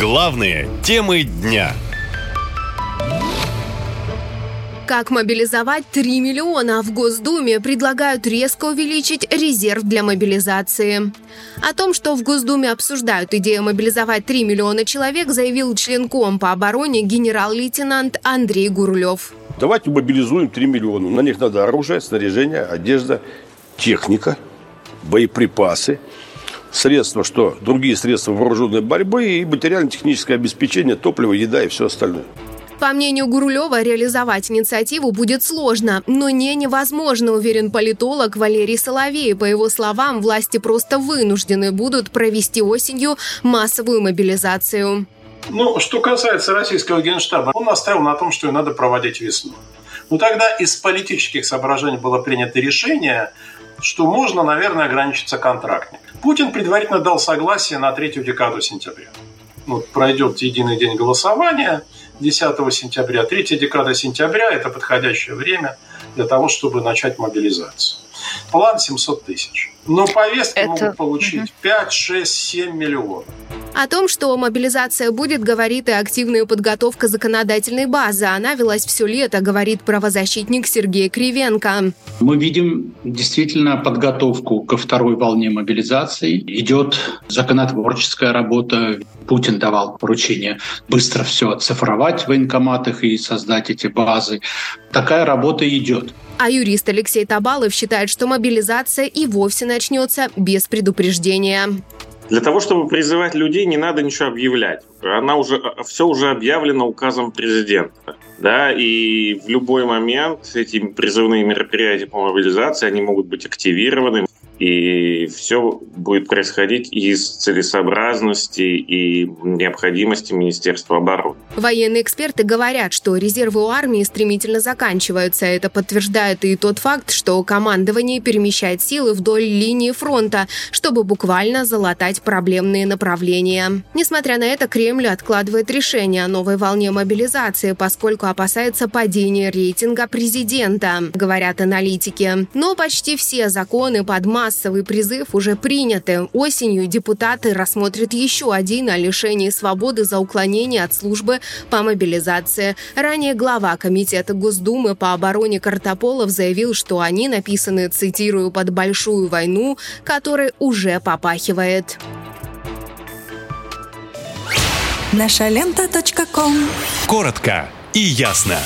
Главные темы дня. Как мобилизовать 3 миллиона? В Госдуме предлагают резко увеличить резерв для мобилизации. О том, что в Госдуме обсуждают идею мобилизовать 3 миллиона человек, заявил член Ком по обороне генерал-лейтенант Андрей Гурлев. Давайте мобилизуем 3 миллиона. На них надо оружие, снаряжение, одежда, техника, боеприпасы, средства, что другие средства вооруженной борьбы и материально-техническое обеспечение, топливо, еда и все остальное. По мнению Гурулева, реализовать инициативу будет сложно, но не невозможно, уверен политолог Валерий Соловей. По его словам, власти просто вынуждены будут провести осенью массовую мобилизацию. Ну, что касается российского генштаба, он настаивал на том, что ее надо проводить весной. Но тогда из политических соображений было принято решение, что можно, наверное, ограничиться контрактником. Путин предварительно дал согласие на третью декаду сентября. Вот пройдет единый день голосования 10 сентября. Третья декада сентября – это подходящее время для того, чтобы начать мобилизацию. План 700 тысяч. Но повестки это... могут получить 5, 6, 7 миллионов. О том, что мобилизация будет, говорит и активная подготовка законодательной базы. Она велась все лето, говорит правозащитник Сергей Кривенко. Мы видим действительно подготовку ко второй волне мобилизации. Идет законотворческая работа. Путин давал поручение быстро все оцифровать в военкоматах и создать эти базы. Такая работа идет. А юрист Алексей Табалов считает, что мобилизация и вовсе начнется без предупреждения. Для того, чтобы призывать людей, не надо ничего объявлять. Она уже, все уже объявлено указом президента. Да, и в любой момент эти призывные мероприятия по мобилизации, они могут быть активированы и все будет происходить из целесообразности и необходимости Министерства обороны. Военные эксперты говорят, что резервы у армии стремительно заканчиваются. Это подтверждает и тот факт, что командование перемещает силы вдоль линии фронта, чтобы буквально залатать проблемные направления. Несмотря на это, Кремль откладывает решение о новой волне мобилизации, поскольку опасается падения рейтинга президента, говорят аналитики. Но почти все законы под массой массовый призыв уже приняты. Осенью депутаты рассмотрят еще один о лишении свободы за уклонение от службы по мобилизации. Ранее глава Комитета Госдумы по обороне Картополов заявил, что они написаны, цитирую, «под большую войну, которая уже попахивает». Наша лента. Коротко и ясно.